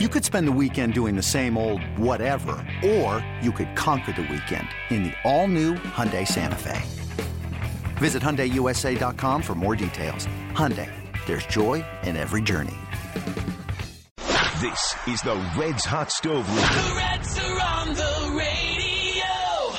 You could spend the weekend doing the same old whatever, or you could conquer the weekend in the all-new Hyundai Santa Fe. Visit HyundaiUSA.com for more details. Hyundai, there's joy in every journey. This is the Reds Hot Stove League. The Reds are on the radio.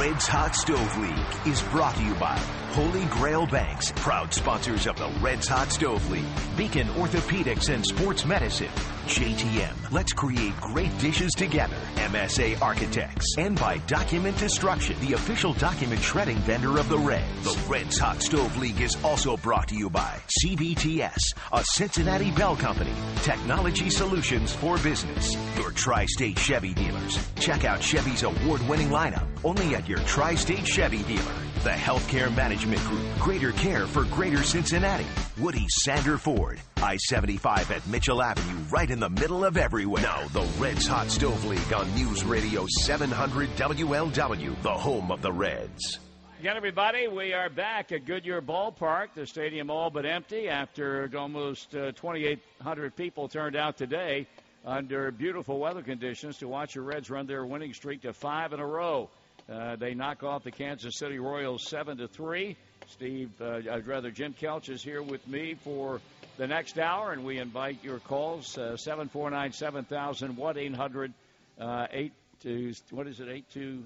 Reds Hot Stove League is brought to you by Holy Grail Banks, proud sponsors of the Reds Hot Stove League, Beacon Orthopedics and Sports Medicine, JTM, let's create great dishes together, MSA Architects, and by Document Destruction, the official document shredding vendor of the Reds. The Reds Hot Stove League is also brought to you by CBTS, a Cincinnati Bell Company, technology solutions for business, your tri-state Chevy dealers. Check out Chevy's award-winning lineup only at your tri-state Chevy dealer. The Healthcare Management Group, greater care for greater Cincinnati. Woody Sander Ford, I-75 at Mitchell Avenue, right in the middle of everywhere. Now, the Reds Hot Stove League on News Radio 700 WLW, the home of the Reds. Again, everybody, we are back at Goodyear Ballpark. The stadium all but empty after almost uh, 2,800 people turned out today under beautiful weather conditions to watch the Reds run their winning streak to five in a row. Uh, they knock off the Kansas City Royals seven to three. Steve, uh, I'd rather Jim Kelch is here with me for the next hour, and we invite your calls uh, seven four nine seven thousand one eight hundred uh, eight two what is it eight two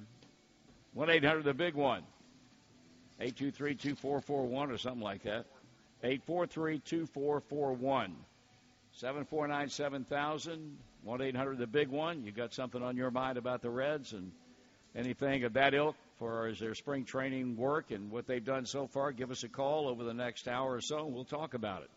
one eight hundred the big one eight two three two four four one or something like that eight four three two four four one seven four nine seven thousand one eight hundred the big one. You got something on your mind about the Reds and anything of that ilk for as their spring training work and what they've done so far, give us a call over the next hour or so, and we'll talk about it.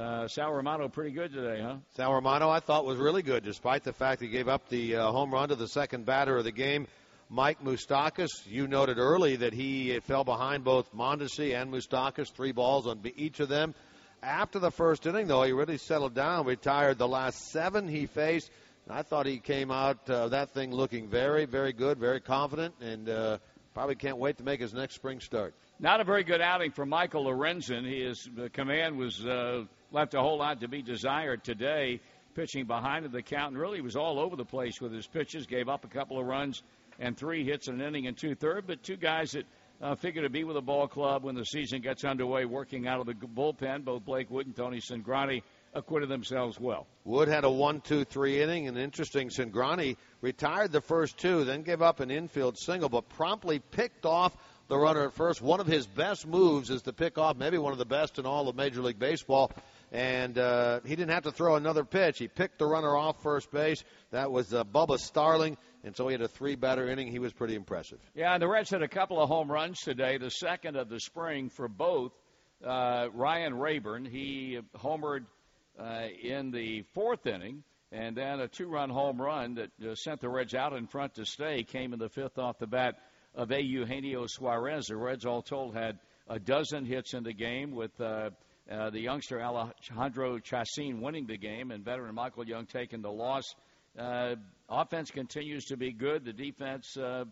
Uh, Sal Romano pretty good today, huh? Sal Romano, I thought was really good, despite the fact he gave up the uh, home run to the second batter of the game, Mike Moustakas. You noted early that he fell behind both Mondesi and Moustakas, three balls on each of them. After the first inning, though, he really settled down, retired the last seven he faced. I thought he came out uh, that thing looking very, very good, very confident, and uh, probably can't wait to make his next spring start. Not a very good outing for Michael Lorenzen. His command was uh, left a whole lot to be desired today. Pitching behind the count, and really was all over the place with his pitches. Gave up a couple of runs and three hits in an inning and two third, but two guys that uh, figure to be with a ball club when the season gets underway, working out of the bullpen. Both Blake Wood and Tony Cingrani acquitted themselves well. Wood had a one-two-three inning, and interesting. Cingrani retired the first two, then gave up an infield single, but promptly picked off the runner at first. One of his best moves is to pick off, maybe one of the best in all of Major League Baseball. And uh, he didn't have to throw another pitch. He picked the runner off first base. That was uh, Bubba Starling. And so he had a three batter inning. He was pretty impressive. Yeah, and the Reds had a couple of home runs today, the second of the spring for both. Uh, Ryan Raburn, he homered uh, in the fourth inning, and then a two-run home run that uh, sent the Reds out in front to stay came in the fifth off the bat of A. Eugenio Suarez. The Reds, all told, had a dozen hits in the game with uh, uh, the youngster Alejandro Chacin winning the game and veteran Michael Young taking the loss. Uh, offense continues to be good. The defense, uh,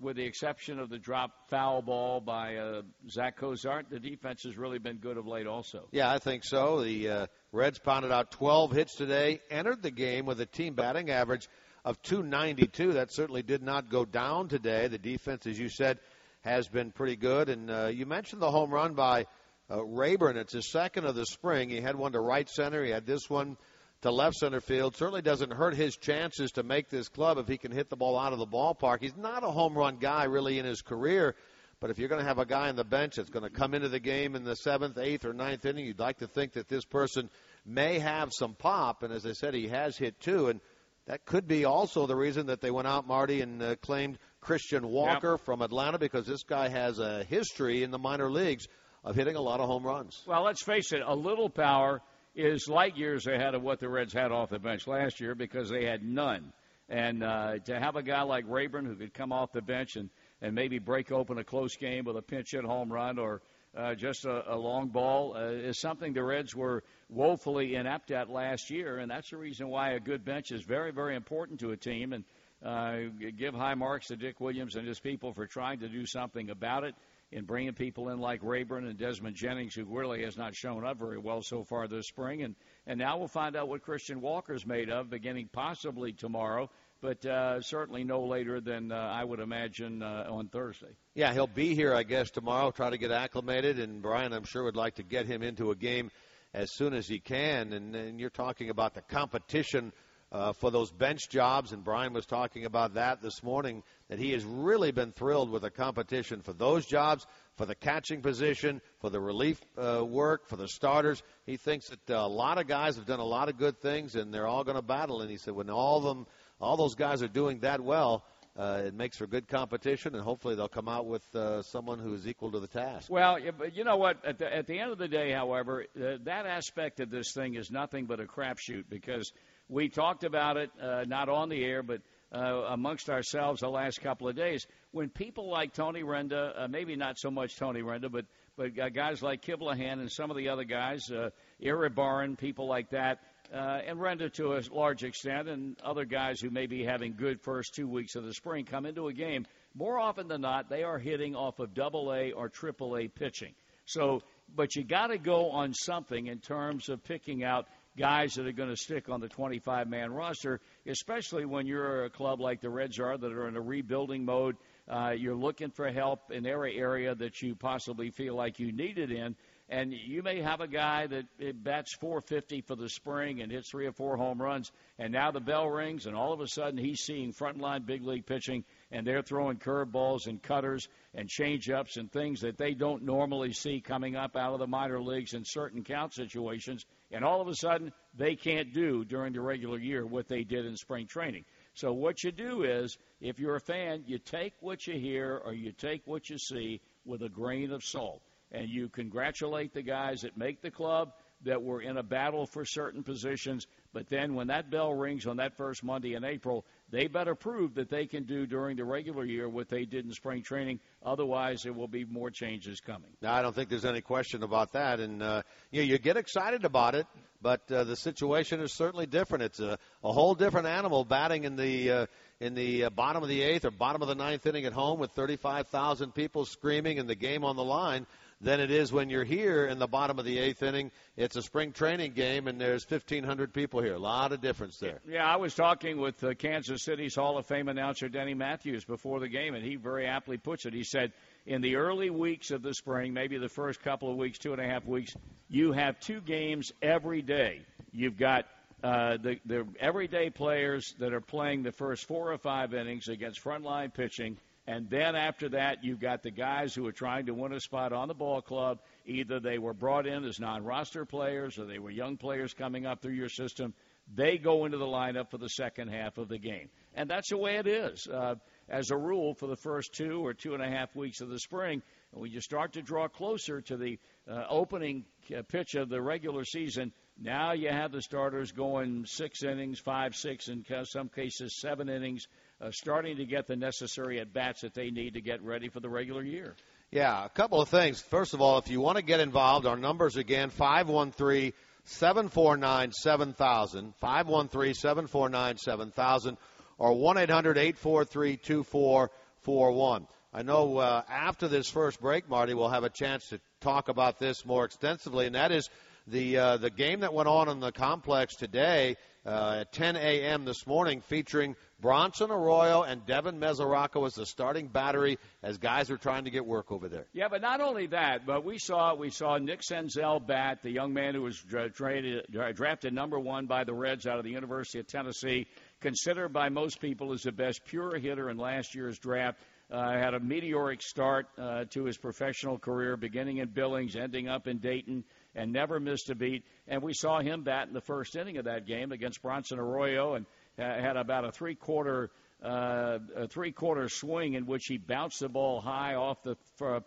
with the exception of the drop foul ball by uh, Zach Cozart, the defense has really been good of late also. Yeah, I think so. The Reds pounded out 12 hits today, entered the game with a team batting average of 292. That certainly did not go down today. The defense, as you said, has been pretty good. And uh, you mentioned the home run by uh, Raburn. It's his second of the spring. He had one to right center. He had this one to left center field. Certainly doesn't hurt his chances to make this club if he can hit the ball out of the ballpark. He's not a home run guy really in his career. But if you're going to have a guy on the bench that's going to come into the game in the seventh, eighth, or ninth inning, you'd like to think that this person may have some pop. And as I said, he has hit two. And that could be also the reason that they went out, Marty, and uh, claimed Christian Walker yep. from Atlanta because this guy has a history in the minor leagues of hitting a lot of home runs. Well, let's face it, a little power is light years ahead of what the Reds had off the bench last year because they had none. And uh, to have a guy like Raburn who could come off the bench and, and maybe break open a close game with a pinch hit home run or uh, just a, a long ball uh, is something the Reds were woefully inept at last year, and that's the reason why a good bench is very, very important to a team. And uh, give high marks to Dick Williams and his people for trying to do something about it in bringing people in like Raburn and Desmond Jennings, who really has not shown up very well so far this spring, and And now we'll find out what Christian Walker's made of, beginning possibly tomorrow, but uh, certainly no later than uh, I would imagine uh, on Thursday. Yeah, he'll be here, I guess, tomorrow, try to get acclimated. And Bryan, I'm sure, would like to get him into a game as soon as he can. And, and you're talking about the competition uh, for those bench jobs, and Bryan was talking about that this morning. That he has really been thrilled with the competition for those jobs, for the catching position, for the relief uh, work, for the starters. He thinks that uh, a lot of guys have done a lot of good things, and they're all going to battle. And he said when all of them, all those guys are doing that well, uh, it makes for good competition, and hopefully they'll come out with uh, someone who is equal to the task. Well, but you know what? At the, at the end of the day, however, uh, that aspect of this thing is nothing but a crapshoot because we talked about it uh, not on the air, but uh, amongst ourselves the last couple of days. When people like Tony Renda, uh, maybe not so much Tony Renda, but but guys like Kivlehan and some of the other guys, uh, Iribarren, people like that, uh, and Renda to a large extent, and other guys who may be having good first two weeks of the spring come into a game. More often than not, they are hitting off of double A or triple A pitching. So, but you got to go on something in terms of picking out guys that are going to stick on the 25 man roster, especially when you're a club like the Reds are that are in a rebuilding mode. Uh, you're looking for help in every area that you possibly feel like you need it in and you may have a guy that eh, bats 450 for the spring and hits three or four home runs, and now the bell rings, and all of a sudden he's seeing frontline big league pitching, and they're throwing curveballs and cutters and changeups and things that they don't normally see coming up out of the minor leagues in certain count situations, and all of a sudden they can't do during the regular year what they did in spring training. So what you do is, if you're a fan, you take what you hear or you take what you see with a grain of salt and you congratulate the guys that make the club that were in a battle for certain positions. But then when that bell rings on that first Monday in April, they better prove that they can do during the regular year what they did in spring training. Otherwise, there will be more changes coming. No, I don't think there's any question about that. And uh, you, know, you get excited about it, but uh, the situation is certainly different. It's a, a whole different animal batting in the uh, in the uh, bottom of the eighth or bottom of the ninth inning at home with 35,000 people screaming and the game on the line than it is when you're here in the bottom of the eighth inning. It's a spring training game, and there's 1,500 people here. A lot of difference there. Yeah, I was talking with uh, Kansas City's Hall of Fame announcer Denny Matthews before the game, and he very aptly puts it. He said, in the early weeks of the spring, maybe the first couple of weeks, two and a half weeks, you have two games every day. You've got uh, the, the everyday players that are playing the first four or five innings against frontline pitching – and then after that, you've got the guys who are trying to win a spot on the ball club. Either they were brought in as non roster players or they were young players coming up through your system. They go into the lineup for the second half of the game. And that's the way it is. Uh, as a rule, for the first two or two and a half weeks of the spring, when you start to draw closer to the uh, opening uh, pitch of the regular season, now you have the starters going six innings, five, six, in some cases seven innings uh, starting to get the necessary at bats that they need to get ready for the regular year. Yeah, a couple of things. First of all, if you want to get involved, our numbers again 513 749 7000, 513 749 7000, or 1 800 843 2441. I know uh, after this first break, Marty, we'll have a chance to talk about this more extensively, and that is the uh, the game that went on in the complex today uh, at 10 a.m. this morning, featuring Bronson Arroyo and Devin Mesoraco as the starting battery as guys are trying to get work over there. Yeah, but not only that, but we saw we saw Nick Senzel bat, the young man who was dra- traded, drafted number one by the Reds out of the University of Tennessee, considered by most people as the best pure hitter in last year's draft. Uh, had a meteoric start uh, to his professional career, beginning in Billings, ending up in Dayton, and never missed a beat. And we saw him bat in the first inning of that game against Bronson Arroyo, and had about a three quarter uh, a three quarter swing in which he bounced the ball high off the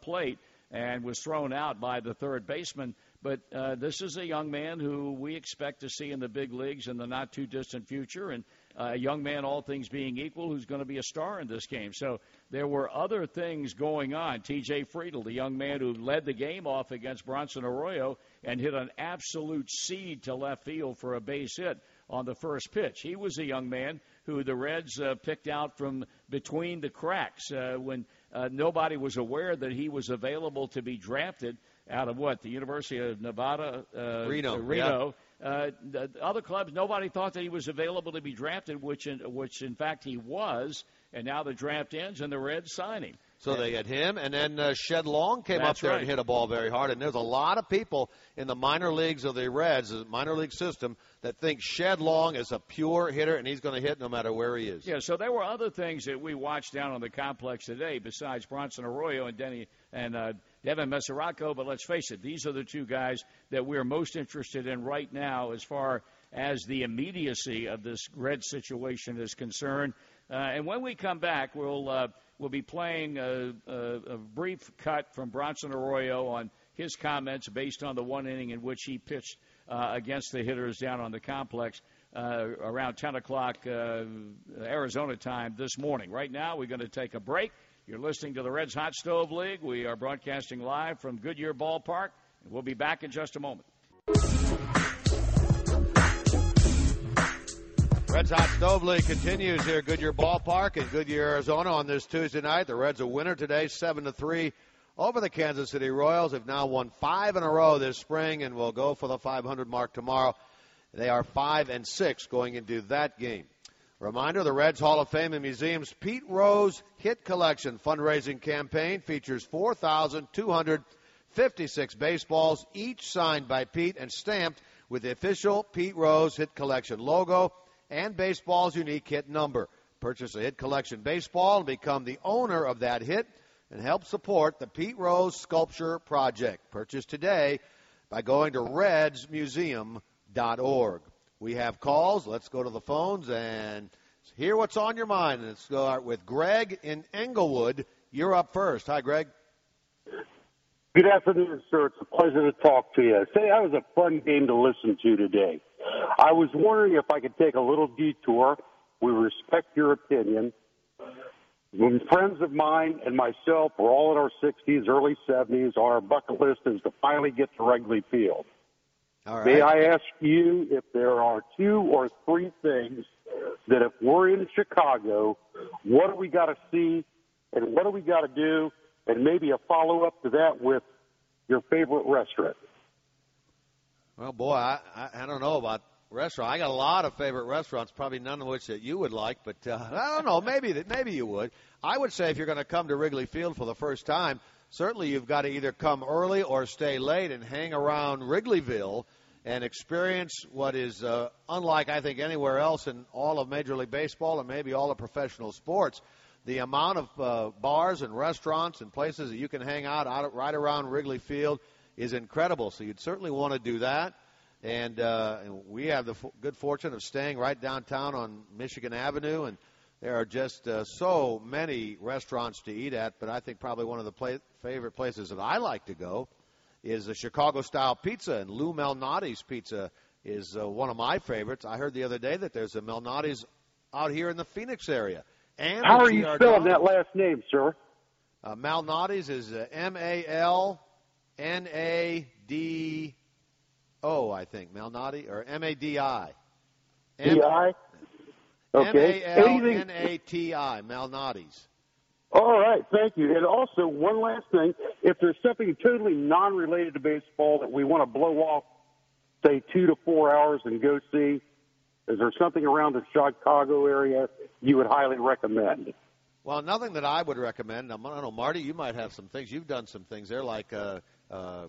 plate and was thrown out by the third baseman. But uh, this is a young man who we expect to see in the big leagues in the not too distant future, and uh, a young man, all things being equal, who's going to be a star in this game. So there were other things going on. T.J. Friedl, the young man who led the game off against Bronson Arroyo and hit an absolute seed to left field for a base hit on the first pitch. He was a young man who the Reds uh, picked out from between the cracks uh, when uh, nobody was aware that he was available to be drafted out of what the University of Nevada, uh, Reno. Reno. uh, the other clubs, nobody thought that he was available to be drafted, which in, which in fact he was. And now the draft ends, and the Reds sign him. So they had him, and then uh, Shed Long came That's up there right. and hit a ball very hard. And there's a lot of people in the minor leagues of the Reds, the minor league system, that think Shed Long is a pure hitter and he's going to hit no matter where he is. Yeah, so there were other things that we watched down on the complex today besides Bronson Arroyo and Denny and uh, Devin Mesoraco. But let's face it, these are the two guys that we're most interested in right now as far as the immediacy of this red situation is concerned. Uh, and when we come back, we'll uh, we'll be playing a, a, a brief cut from Bronson Arroyo on his comments based on the one inning in which he pitched uh, against the hitters down on the complex uh, around 10 o'clock uh, Arizona time this morning. Right now, we're going to take a break. You're listening to the Reds Hot Stove League. We are broadcasting live from Goodyear Ballpark. We'll be back in just a moment. Reds Hot Stove League continues here Goodyear Ballpark in Goodyear, Arizona on this Tuesday night. The Reds a winner today, 7 to 3 over the Kansas City Royals. Have now won five in a row this spring and will go for the 500 mark tomorrow. They are 5 and 6 going into that game. Reminder the Reds Hall of Fame and Museum's Pete Rose Hit Collection fundraising campaign features 4,256 baseballs, each signed by Pete and stamped with the official Pete Rose Hit Collection logo and baseball's unique hit number. Purchase a Hit Collection baseball and become the owner of that hit and help support the Pete Rose Sculpture Project. Purchase today by going to redsmuseum.org. We have calls. Let's go to the phones and hear what's on your mind. Let's start with Greg in Englewood. You're up first. Hi, Greg. Good afternoon, sir. It's a pleasure to talk to you. Say, that was a fun game to listen to today. I was wondering if I could take a little detour. We respect your opinion. When friends of mine and myself were all in our 60s, early 70s, our bucket list is to finally get to Wrigley Field. All May. I ask you if there are two or three things that if we're in Chicago, what do we got to see and what do we got to do? And maybe a follow up to that with your favorite restaurant. Well, boy, I, I, I don't know about restaurant. I got a lot of favorite restaurants, probably none of which that you would like, but uh, I don't know. Maybe that maybe you would. I would say if you're going to come to Wrigley Field for the first time, certainly you've got to either come early or stay late and hang around Wrigleyville and experience what is uh, unlike I think anywhere else in all of Major League Baseball and maybe all of professional sports. The amount of uh, bars and restaurants and places that you can hang out, out right around Wrigley Field is incredible. So you'd certainly want to do that. And, uh, and we have the f- good fortune of staying right downtown on Michigan Avenue, and there are just uh, so many restaurants to eat at. But I think probably one of the pla- favorite places that I like to go is the Chicago-style pizza, and Lou Malnati's pizza is uh, one of my favorites. I heard the other day that there's a Malnati's out here in the Phoenix area. And How are you spelling that last name, sir? Uh, Malnati's is uh, M A L N A D O, I think. Malnati or M A D I. D I. M Okay. A L N A T I. Malnati's. All right, thank you. And also, one last thing: if there's something totally non-related to baseball that we want to blow off, say two to four hours and go see, is there something around the Chicago area you would highly recommend? Well, nothing that I would recommend. I don't know, Marty. You might have some things. You've done some things there, like uh, uh,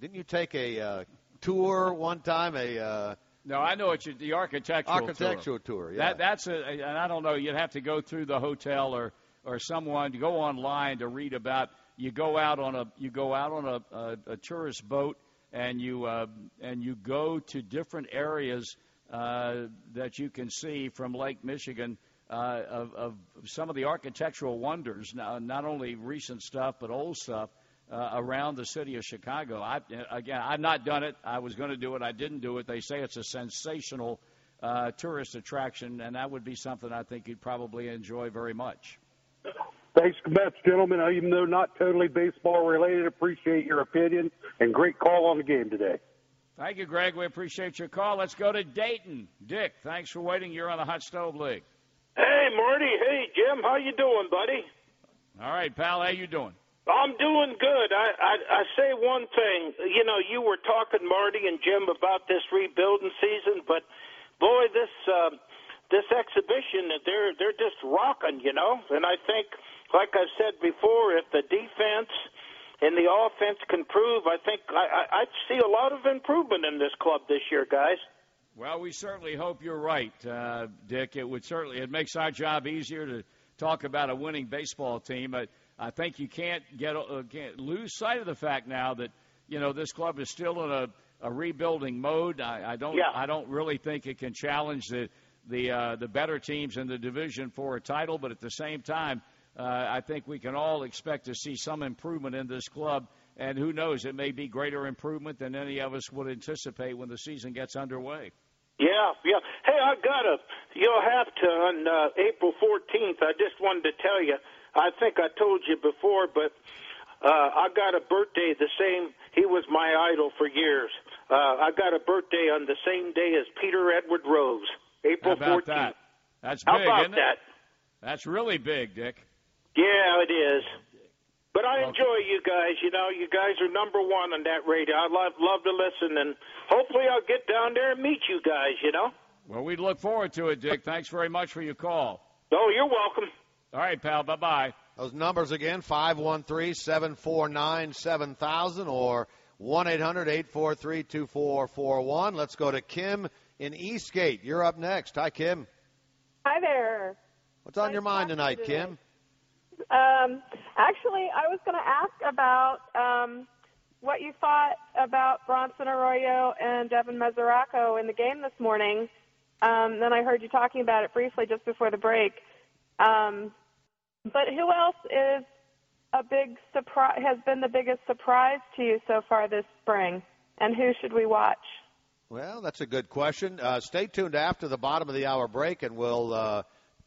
didn't you take a uh, tour one time? A uh, No, I know it's the architectural tour. architectural tour. Yeah. That that's a, and I don't know. You'd have to go through the hotel or or someone to go online to read about. You go out on a you go out on a, a, a tourist boat and you uh, and you go to different areas uh, that you can see from Lake Michigan. Uh, of, of some of the architectural wonders, now, not only recent stuff but old stuff uh, around the city of Chicago. I, again, I've not done it. I was going to do it. I didn't do it. They say it's a sensational uh, tourist attraction, and that would be something I think you'd probably enjoy very much. Thanks much, gentlemen. Even though not totally baseball related, appreciate your opinion and great call on the game today. Thank you, Greg. We appreciate your call. Let's go to Dayton. Dick, thanks for waiting. You're on the Hot Stove League. Hey, Marty. Hey, Jim. How you doing, buddy? All right, pal. How you doing? I'm doing good. I, I I say one thing. You know, you were talking Marty and Jim about this rebuilding season, but boy, this uh, this exhibition they're they're just rocking. You know, and I think, like I said before, if the defense and the offense can prove, I think I, I, I see a lot of improvement in this club this year, guys. Well, we certainly hope you're right, uh, Dick. It would certainly it makes our job easier to talk about a winning baseball team. But I think you can't get uh, can't lose sight of the fact now that you know this club is still in a, a rebuilding mode. I, I don't Yeah. I don't really think it can challenge the the uh, the better teams in the division for a title, but at the same time, uh, I think we can all expect to see some improvement in this club. And who knows, it may be greater improvement than any of us would anticipate when the season gets underway. Yeah, yeah. Hey, I got a. You'll have to on uh, April 14th. I just wanted to tell you. I think I told you before, but uh, I got a birthday the same. He was my idol for years. Uh, I got a birthday on the same day as Peter Edward Rose, April How about 14th. that? That's How big, about isn't it? that? That's really big, Dick. Yeah, it is. But I enjoy you guys. You know, you guys are number one on that radio. I love love to listen, and hopefully I'll get down there and meet you guys. You know. Well, we look forward to it, Dick. Thanks very much for your call. Oh, you're welcome. All right, pal. Bye bye. Those numbers again 513 749 7000 or 1 800 843 2441. Let's go to Kim in Eastgate. You're up next. Hi, Kim. Hi there. What's on Nice your mind tonight, today. Kim? Um, actually, I was going to ask about um, what you thought about Bronson Arroyo and Devin Mesoraco in the game this morning. Um, then I heard you talking about it briefly just before the break. Um, but who else is a big surprise? Has been the biggest surprise to you so far this spring? And who should we watch? Well, that's a good question. Uh, stay tuned after the bottom of the hour break, and we'll uh,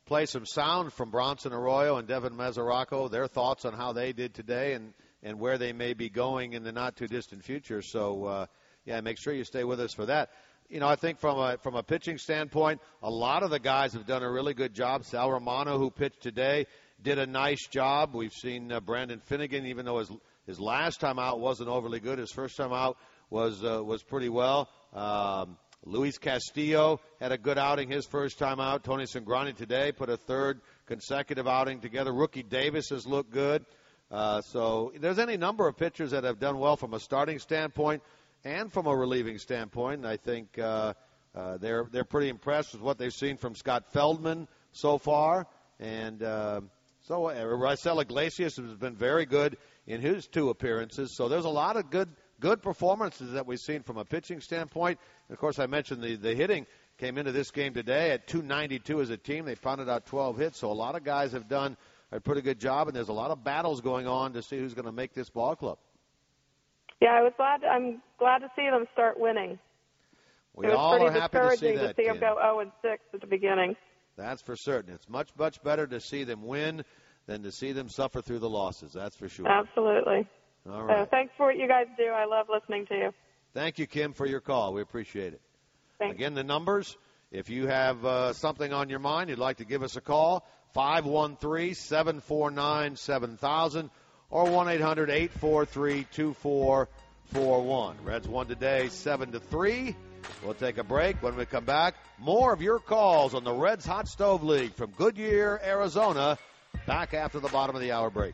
play some sound from Bronson Arroyo and Devin Mesoraco, their thoughts on how they did today and, and where they may be going in the not too distant future. So, uh, yeah, make sure you stay with us for that. You know, I think from a from a pitching standpoint, a lot of the guys have done a really good job. Sal Romano, who pitched today, did a nice job. We've seen uh, Brandon Finnegan, even though his his last time out wasn't overly good, his first time out was uh, was pretty well. Um, Luis Castillo had a good outing his first time out. Tony Cingrani today put a third consecutive outing together. Rookie Davis has looked good. Uh, so there's any number of pitchers that have done well from a starting standpoint and from a relieving standpoint. I think uh, uh, they're they're pretty impressed with what they've seen from Scott Feldman so far. And uh, so uh, Raisel Iglesias has been very good in his two appearances. So there's a lot of good good performances that we've seen from a pitching standpoint. And of course, I mentioned the the hitting came into this game today at 292 as a team. They pounded out 12 hits. So a lot of guys have done a pretty good job, and there's a lot of battles going on to see who's going to make this ball club. Yeah, I was glad. I'm glad to see them start winning. We it was all pretty are happy to see that. see them go 0 and 6 at the beginning. That's for certain. It's much much better to see them win than to see them suffer through the losses. That's for sure. Absolutely. All So thanks for what you guys do. I love listening to you. Thank you, Kim, for your call. We appreciate it. Thanks. Again, the numbers. If you have uh, something on your mind, you'd like to give us a call, 513 749 7000 or 1 800 843 2441. Reds won today 7 to 3. We'll take a break. When we come back, more of your calls on the Reds Hot Stove League from Goodyear, Arizona. Back after the bottom of the hour break.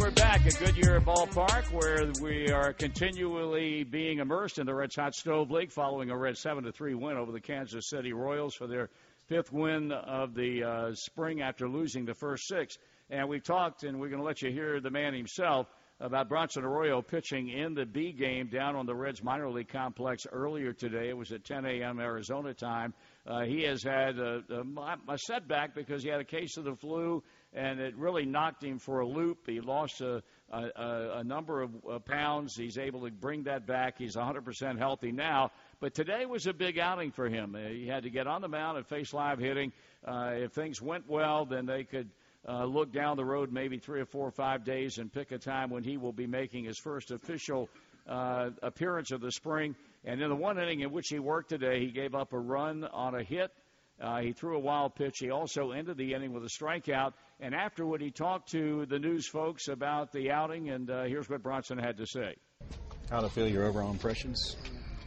We're back at Goodyear Ballpark, where we are continually being immersed in the Reds Hot Stove League, following a Red seven to three win over the Kansas City Royals for their fifth win of the uh, spring after losing the first six. And we talked, and we're going to let you hear the man himself about Bronson Arroyo pitching in the B game down on the Reds minor league complex earlier today. It was at 10 a.m. Arizona time. Uh, he has had a, a, a setback because he had a case of the flu, and it really knocked him for a loop. He lost a, a, a, number of uh, pounds. He's able to bring that back. He's 100% healthy now. But today was a big outing for him. Uh, he had to get on the mound and face live hitting. Uh, if things went well, then they could uh, look down the road maybe three or four or five days and pick a time when he will be making his first official uh, appearance of the spring. And in the one inning in which he worked today, he gave up a run on a hit Uh, he threw a wild pitch. He also ended the inning with a strikeout. And afterward, he talked to the news folks about the outing, and uh, here's what Bronson had to say. How to feel your overall impressions?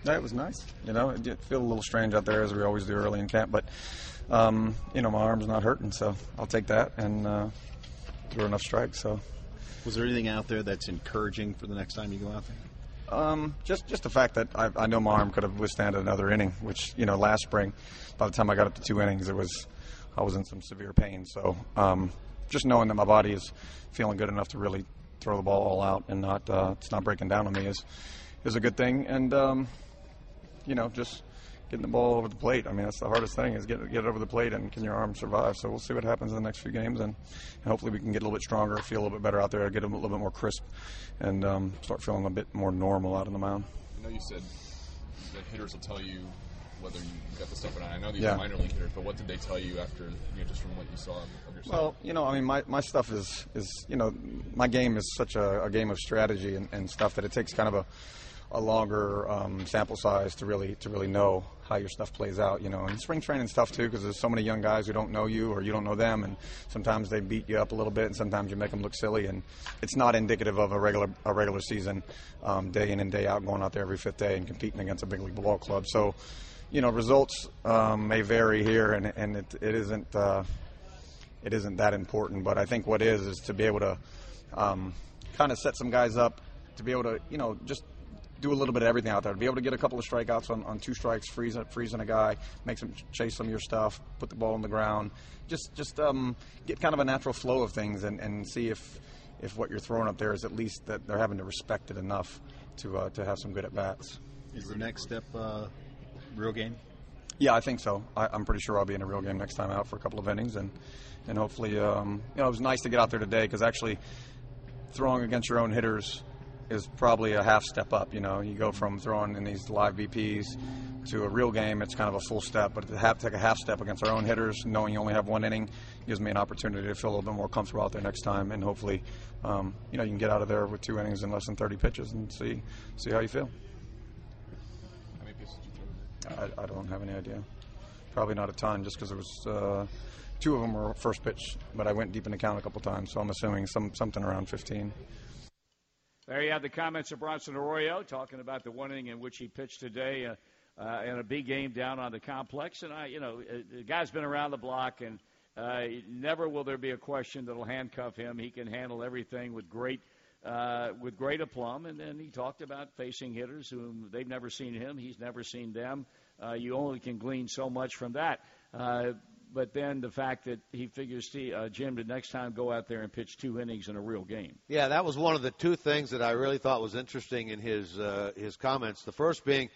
Yeah, was nice. You know, it did feel a little strange out there as we always do early in camp, but um, you know, my arm's not hurting, so I'll take that and uh, threw enough strikes. So, was there anything out there that's encouraging for the next time you go out there? Um, just just the fact that I, I know my arm could have withstood another inning, which you know last spring, by the time I got up to two innings, it was I was in some severe pain. So um, just knowing that my body is feeling good enough to really throw the ball all out and not uh, it's not breaking down on me is is a good thing. And um, you know just getting the ball over the plate. I mean that's the hardest thing is get get it over the plate and can your arm survive. So we'll see what happens in the next few games and, and hopefully we can get a little bit stronger, feel a little bit better out there, get a little bit more crisp and um, start feeling a bit more normal out on the mound. I know you said that hitters will tell you whether you got the stuff or not. I know these yeah. are minor league hitters, but what did they tell you after, you know, just from what you saw of yourself? Well, you know, I mean, my, my stuff is, is, you know, my game is such a, a game of strategy and, and stuff that it takes kind of a, a longer um, sample size to really to really know how your stuff plays out. You know, and spring training stuff too, because there's so many young guys who don't know you or you don't know them, and sometimes they beat you up a little bit, and sometimes you make them look silly, and it's not indicative of a regular a regular season, um, day in and day out, going out there every fifth day and competing against a big league ball club. So, you know, results um, may vary here, and and it, it isn't uh, it isn't that important. But I think what is is to be able to um, kind of set some guys up to be able to you know just do a little bit of everything out there. To be able to get a couple of strikeouts on, on two strikes, freezing, freezing a guy, make some chase some of your stuff, put the ball on the ground, just just um, get kind of a natural flow of things and, and see if if what you're throwing up there is at least that they're having to respect it enough to uh, to have some good at bats. Is the next step uh, real game? Yeah, I think so. I, am pretty sure I'll be in a real game next time out for a couple of innings, and and hopefully, um, you know, it was nice to get out there today because actually throwing against your own hitters is probably a half step up. You know, you go from throwing in these live BPs to a real game. It's kind of a full step, but to have to take a half step against our own hitters, knowing you only have one inning, gives me an opportunity to feel a little bit more comfortable out there next time, and hopefully, um, you know, you can get out of there with two innings in less than 30 pitches and see see how you feel. How many pitches did you throw? I, I don't have any idea. Probably not a ton, just because there was. Uh, two of them were first pitch, but I went deep in the count a couple times, so I'm assuming some something around 15. There you have the comments of Bronson Arroyo talking about the one inning in which he pitched today uh, uh, in a big game down on the complex. And I, you know, uh, the guy's been around the block, and uh, never will there be a question that'll handcuff him. He can handle everything with great, uh, with great aplomb. And then he talked about facing hitters whom they've never seen him, he's never seen them. Uh, you only can glean so much from that. Uh, but then the fact that he figures he, uh, Jim to next time go out there and pitch two innings in a real game. Yeah, that was one of the two things that I really thought was interesting in his uh, his comments. The first being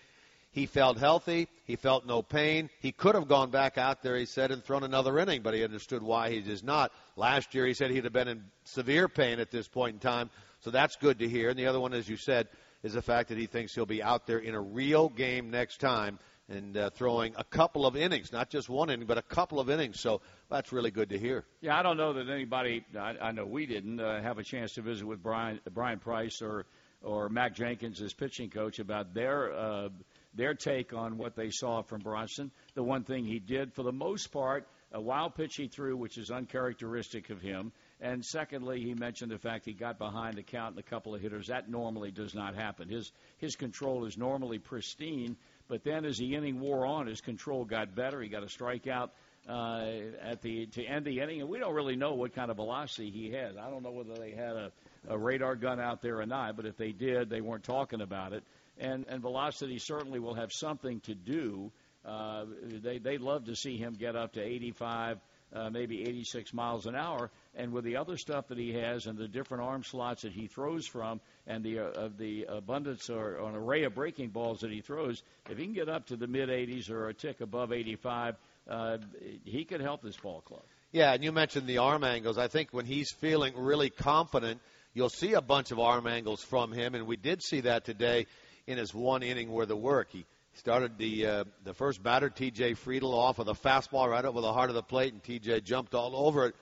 he felt healthy, he felt no pain. He could have gone back out there, he said, and thrown another inning, but he understood why he does not. Last year, he said he'd have been in severe pain at this point in time, so that's good to hear. And the other one, as you said, is the fact that he thinks he'll be out there in a real game next time and uh, throwing a couple of innings, not just one inning, but a couple of innings. So that's really good to hear. Yeah, I don't know that anybody, I, I know we didn't uh, have a chance to visit with Brian Bryan Price or or Mark Riggins, his pitching coach, about their uh, their take on what they saw from Bronson. The one thing he did, for the most part, a wild pitch he threw, which is uncharacteristic of him. And secondly, he mentioned the fact he got behind the count in a couple of hitters. That normally does not happen. His his control is normally pristine, but then as the inning wore on, his control got better. He got a strikeout uh, at the to end the inning, and we don't really know what kind of velocity he has. I don't know whether they had a, a radar gun out there or not, but if they did, they weren't talking about it. And and velocity certainly will have something to do. Uh, they they love to see him get up to 85 uh, maybe 86 miles an hour. And with the other stuff that he has and the different arm slots that he throws from, and the uh, the abundance or an array of breaking balls that he throws, if he can get up to the mid 80s or a tick above 85, uh, he could help this ball club. Yeah, and you mentioned the arm angles. I think when he's feeling really confident, you'll see a bunch of arm angles from him, and we did see that today in his one inning worth of work. He started the uh, the first batter, T.J. Friedl, off with a fastball right over the heart of the plate, and T.J. jumped all over it.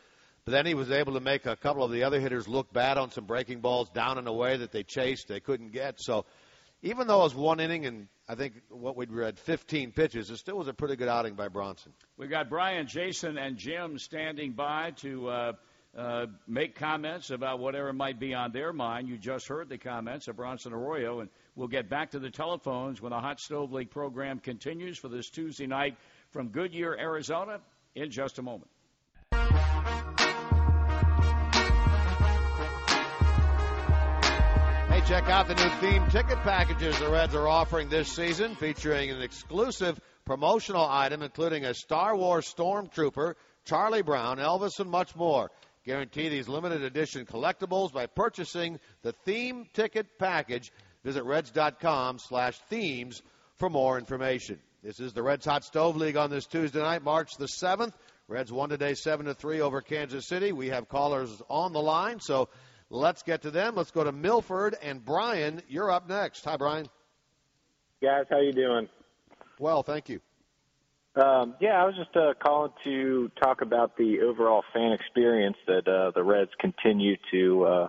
But then he was able to make a couple of the other hitters look bad on some breaking balls down and away that they chased, they couldn't get. So even though it was one inning and I think what we'd read 15 pitches, it still was a pretty good outing by Bronson. We've got Brian, Jason, and Jim standing by to uh, uh, make comments about whatever might be on their mind. You just heard the comments of Bronson Arroyo, and we'll get back to the telephones when the Hot Stove League program continues for this Tuesday night from Goodyear, Arizona, in just a moment. Hey, check out the new theme ticket packages the Reds are offering this season, featuring an exclusive promotional item including a Star Wars Stormtrooper, Charlie Brown, Elvis, and much more. Guarantee these limited edition collectibles by purchasing the theme ticket package. Visit reds.com slash themes for more information. This is the Reds Hot Stove League on this Tuesday night, March the 7th. Reds won today 7 to 3 over Kansas City. We have callers on the line, so let's get to them. Let's go to Milford and Brian. You're up next. Hi, Brian. Guys, how you doing? Well, thank you. Um, yeah, I was just uh, calling to talk about the overall fan experience that uh, the Reds continue to uh,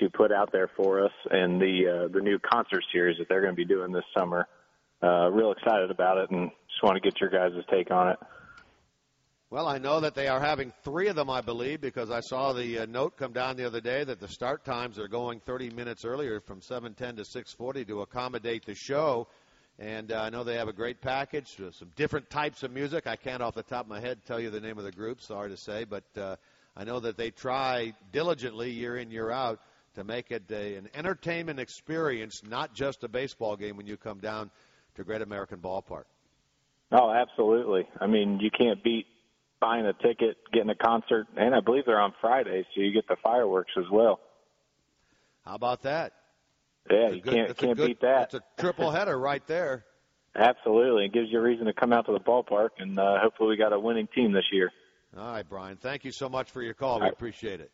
to put out there for us, and the uh, the new concert series that they're going to be doing this summer. Uh, real excited about it, and just want to get your guys' take on it. Well, I know that they are having three of them, I believe, because I saw the uh, note come down the other day that the start times are going 30 minutes earlier from 7:10 to 6:40 to accommodate the show. And uh, I know they have a great package, uh, some different types of music. I can't off the top of my head tell you the name of the group, sorry to say, but uh, I know that they try diligently year in, year out to make it a, an entertainment experience, not just a baseball game when you come down to Great American Ballpark. Oh, absolutely. I mean, you can't beat buying a ticket, getting a concert, and I believe they're on Friday, so you get the fireworks as well. How about that? Yeah, you good, can't can't good, beat that. It's a triple header right there. Absolutely, it gives you a reason to come out to the ballpark, and uh, hopefully we got a winning team this year. All right, Brian. Thank you so much for your call. We appreciate it.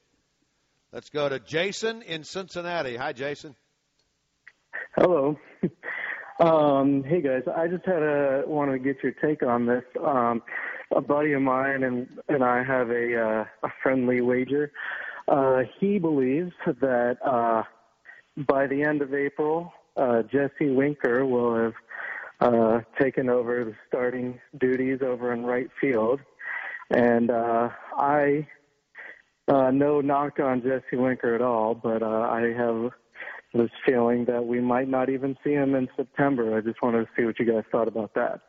Let's go to Jason in Cincinnati. Hi, Jason. Hello. Um, hey guys, I just had a wanted to get your take on this. Um, a buddy of mine and and I have a uh, a friendly wager. Uh, he believes that uh, by the end of April, uh, Jesse Winker will have uh, taken over the starting duties over in right field, and uh, I uh, no knock on Jesse Winker at all, but uh, I have this feeling that we might not even see him in September. I just wanted to see what you guys thought about that.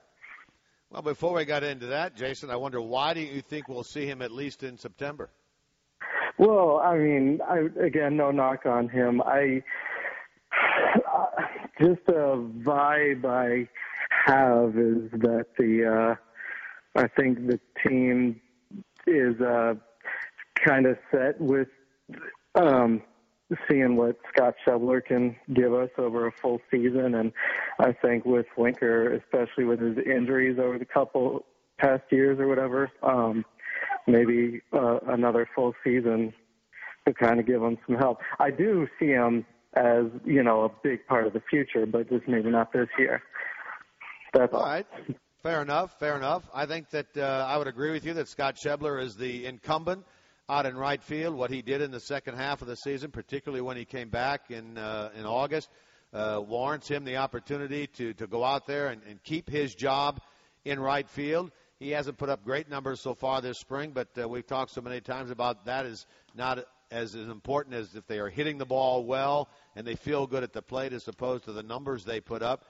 Well, before we got into that, Jason, I wonder why do you think we'll see him at least in September? Well, I mean, I, again, no knock on him. I just a vibe I have is that the uh, I think the team is uh, kind of set with um, seeing what Scott Schebler can give us over a full season, and I think with Winker, especially with his injuries over the couple past years or whatever, um, maybe uh, another full season to kind of give him some help. I do see him as you know a big part of the future, but just maybe not this year. That's all right. Fair enough. Fair enough. I think that uh, I would agree with you that Scott Schebler is the incumbent out in right field. What he did in the second half of the season, particularly when he came back in uh, in August, uh, warrants him the opportunity to to go out there and, and keep his job in right field. He hasn't put up great numbers so far this spring, but uh, we've talked so many times about that is not as, as important as if they are hitting the ball well and they feel good at the plate as opposed to the numbers they put up.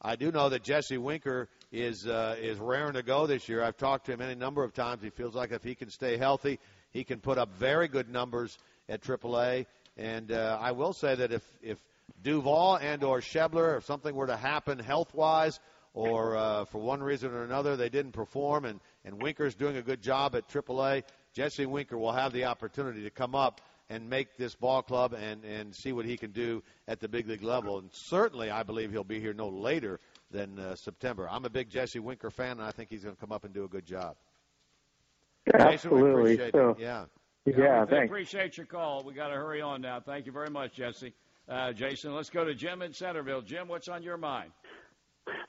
I do know that Jesse Winker is uh, is raring to go this year. I've talked to him any number of times. He feels like if he can stay healthy, he can put up very good numbers at AAA. And uh, I will say that if if Duvall and or Schebler, if something were to happen health wise, or uh, for one reason or another they didn't perform, and and Winker's doing a good job at AAA, Jesse Winker will have the opportunity to come up and make this ball club and, and see what he can do at the big league level. And certainly, I believe he'll be here no later than uh, September. I'm a big Jesse Winker fan, and I think he's going to come up and do a good job. Absolutely. Jason, so, yeah. Yeah, yeah we thanks. appreciate your call. We got to hurry on now. Thank you very much, Jesse. Uh, Jason, let's go to Jim in Centerville. Jim, what's on your mind?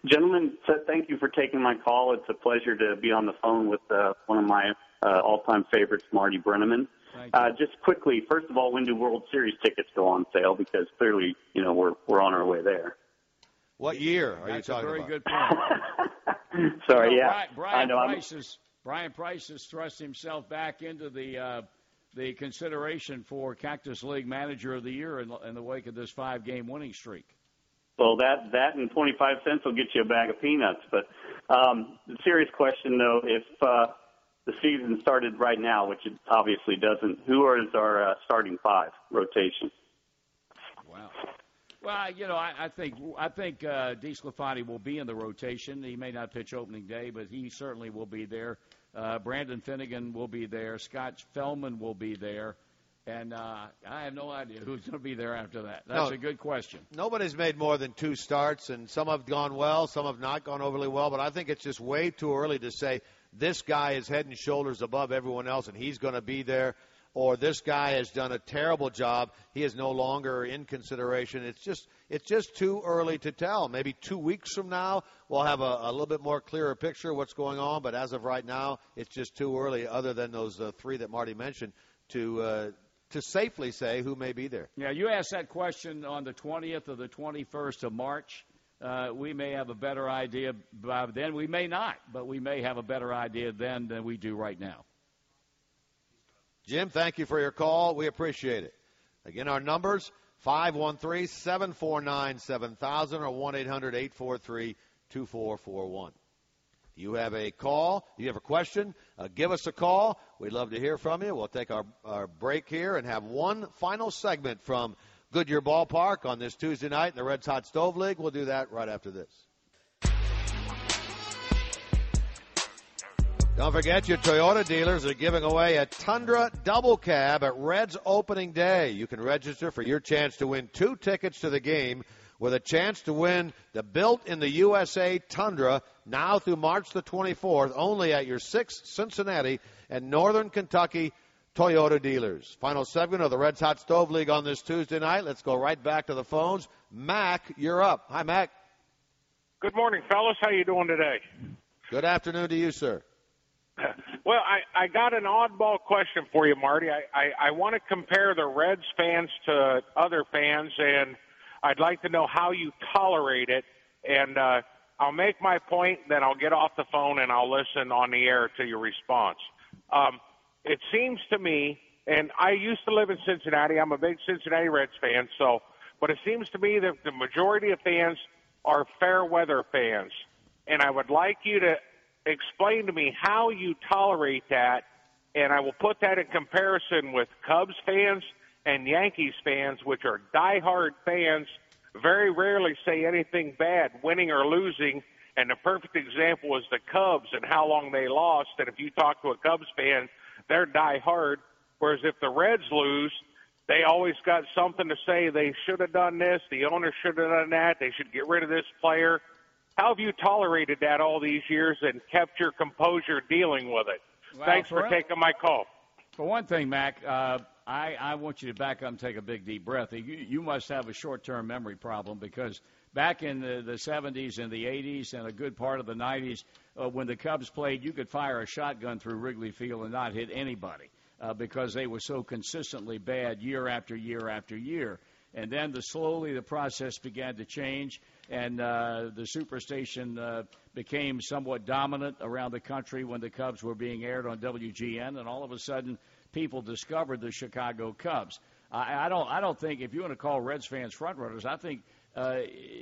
Gentlemen, thank you for taking my call. It's a pleasure to be on the phone with uh, one of my uh, all-time favorites, Marty Brennaman. Uh, just quickly, first of all, when do World Series tickets go on sale? Because clearly, you know, we're we're on our way there. What year are That's you talking a very about? good point. Sorry, You know, yeah. Bryan, Bryan I know. I'm- Price is Bryan Price has thrust himself back into the uh, the consideration for Cactus League Manager of the Year in, in the wake of this five game winning streak. Well, that that and twenty five cents will get you a bag of peanuts. But um, the serious question, though, if uh, the season started right now, which it obviously doesn't, who is our uh, starting five rotation? Wow. Well, you know, I, I think I think uh, DeSclafani will be in the rotation. He may not pitch opening day, but he certainly will be there. Uh, Brandon Finnegan will be there. Scott Feldman will be there. And uh, I have no idea who's going to be there after that. That's No. a good question. Nobody's made more than two starts, and some have gone well, some have not gone overly well. But I think it's just way too early to say this guy is head and shoulders above everyone else, and he's going to be there, or this guy has done a terrible job. He is no longer in consideration. It's just it's just too early to tell. Maybe two weeks from now, we'll have a, a little bit more clearer picture of what's going on. But as of right now, it's just too early. Other than those uh, three that Marty mentioned, to uh, to safely say who may be there. Yeah, you asked that question on the 20th or the 21st of March. Uh, we may have a better idea by then. We may not, but we may have a better idea then than we do right now. Jim, thank you for your call. We appreciate it. Again, our numbers 513 749 7000 or 1 800 843 2441. You have a call, you have a question, uh, give us a call. We'd love to hear from you. We'll take our, our break here and have one final segment from Goodyear Ballpark on this Tuesday night in the Reds Hot Stove League. We'll do that right after this. Don't forget, your Toyota dealers are giving away a Tundra double cab at Reds opening day. You can register for your chance to win two tickets to the game with a chance to win the Built in the USA Tundra now through March the 24th only at your six Cincinnati and Northern Kentucky Toyota dealers. Final segment of the Reds Hot Stove League on this Tuesday night. Let's go right back to the phones. Mac, you're up. Hi, Mac. Good morning, fellas. How you doing today? Good afternoon to you, sir. Well, I, I got an oddball question for you, Marty. I, I, I want to compare the Reds fans to other fans, and I'd like to know how you tolerate it. And uh, I'll make my point, then I'll get off the phone and I'll listen on the air to your response. Um, it seems to me, and I used to live in Cincinnati. I'm a big Cincinnati Reds fan, so, but it seems to me that the majority of fans are fair weather fans. And I would like you to explain to me how you tolerate that, and I will put that in comparison with Cubs fans and Yankees fans, which are diehard fans, very rarely say anything bad, winning or losing. And the perfect example is the Cubs and how long they lost. And if you talk to a Cubs fan, they're diehard. Whereas if the Reds lose, they always got something to say. They should have done this. The owner should have done that. They should get rid of this player. How have you tolerated that all these years and kept your composure dealing with it? Well, Thanks for for- taking my call. For one thing, Mac, uh, I, I want you to back up and take a big deep breath. You, you must have a short-term memory problem because back in the, the 70s and the 80s and a good part of the 90s, uh, when the Cubs played, you could fire a shotgun through Wrigley Field and not hit anybody uh, because they were so consistently bad year after year after year. And then the, slowly the process began to change, and uh, the superstation uh, became somewhat dominant around the country when the Cubs were being aired on WGN, and all of a sudden people discovered the Chicago Cubs. I, I don't, I don't think if you want to call Reds fans front runners, I think uh,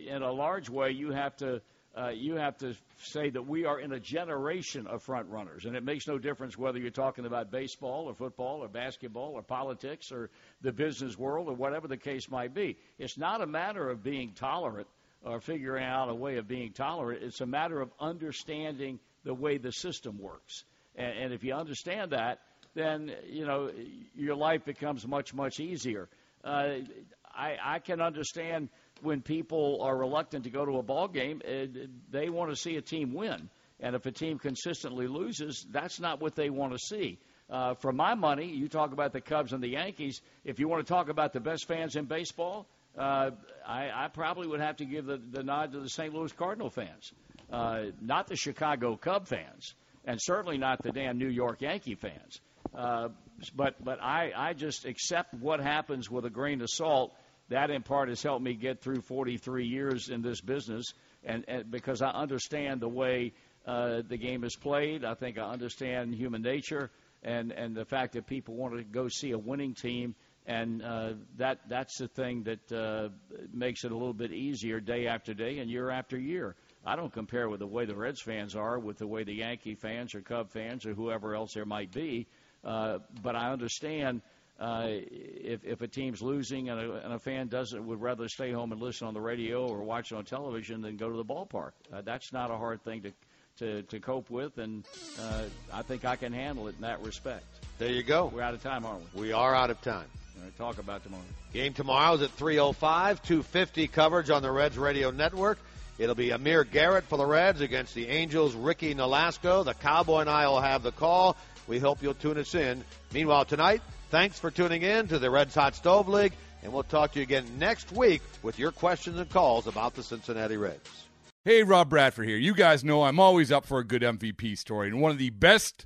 in a large way you have to. Uh, you have to say that we are in a generation of front runners, and it makes no difference whether you're talking about baseball or football or basketball or politics or the business world or whatever the case might be. It's not a matter of being tolerant or figuring out a way of being tolerant. It's a matter of understanding the way the system works, and, and if you understand that, then you know your life becomes much much easier. Uh, I, I can understand when people are reluctant to go to a ball game, uh, they want to see a team win. And if a team consistently loses, that's not what they want to see. Uh, for my money, you talk about the Cubs and the Yankees. If you want to talk about the best fans in baseball, uh, I, I probably would have to give the, the nod to the St. Louis Cardinal fans, uh, not the Chicago Cub fans, and certainly not the damn New York Yankee fans. Uh, but but I, I just accept what happens with a grain of salt that in part has helped me get through 43 years in this business, and, and because I understand the way uh, the game is played. I think I understand human nature and and the fact that people want to go see a winning team, and uh, that that's the thing that uh, makes it a little bit easier day after day and year after year. I don't compare with the way the Reds fans are with the way the Yankee fans or Cub fans or whoever else there might be, uh, but I understand. Uh, if if a team's losing and a, and a fan doesn't would rather stay home and listen on the radio or watch it on television than go to the ballpark, uh, that's not a hard thing to to, to cope with, and uh, I think I can handle it in that respect. There you go. We're out of time, aren't we? We are out of time. Talk about tomorrow. Game tomorrow is at 3:05, 250 coverage on the Reds Radio Network. It'll be Amir Garrett for the Reds against the Angels. Ricky Nolasco, the Cowboy, and I will have the call. We hope you'll tune us in. Meanwhile, tonight, thanks for tuning in to the Reds Hot Stove League, and we'll talk to you again next week with your questions and calls about the Cincinnati Reds. Hey, Rob Bradford here. You guys know I'm always up for a good MVP story, and one of the best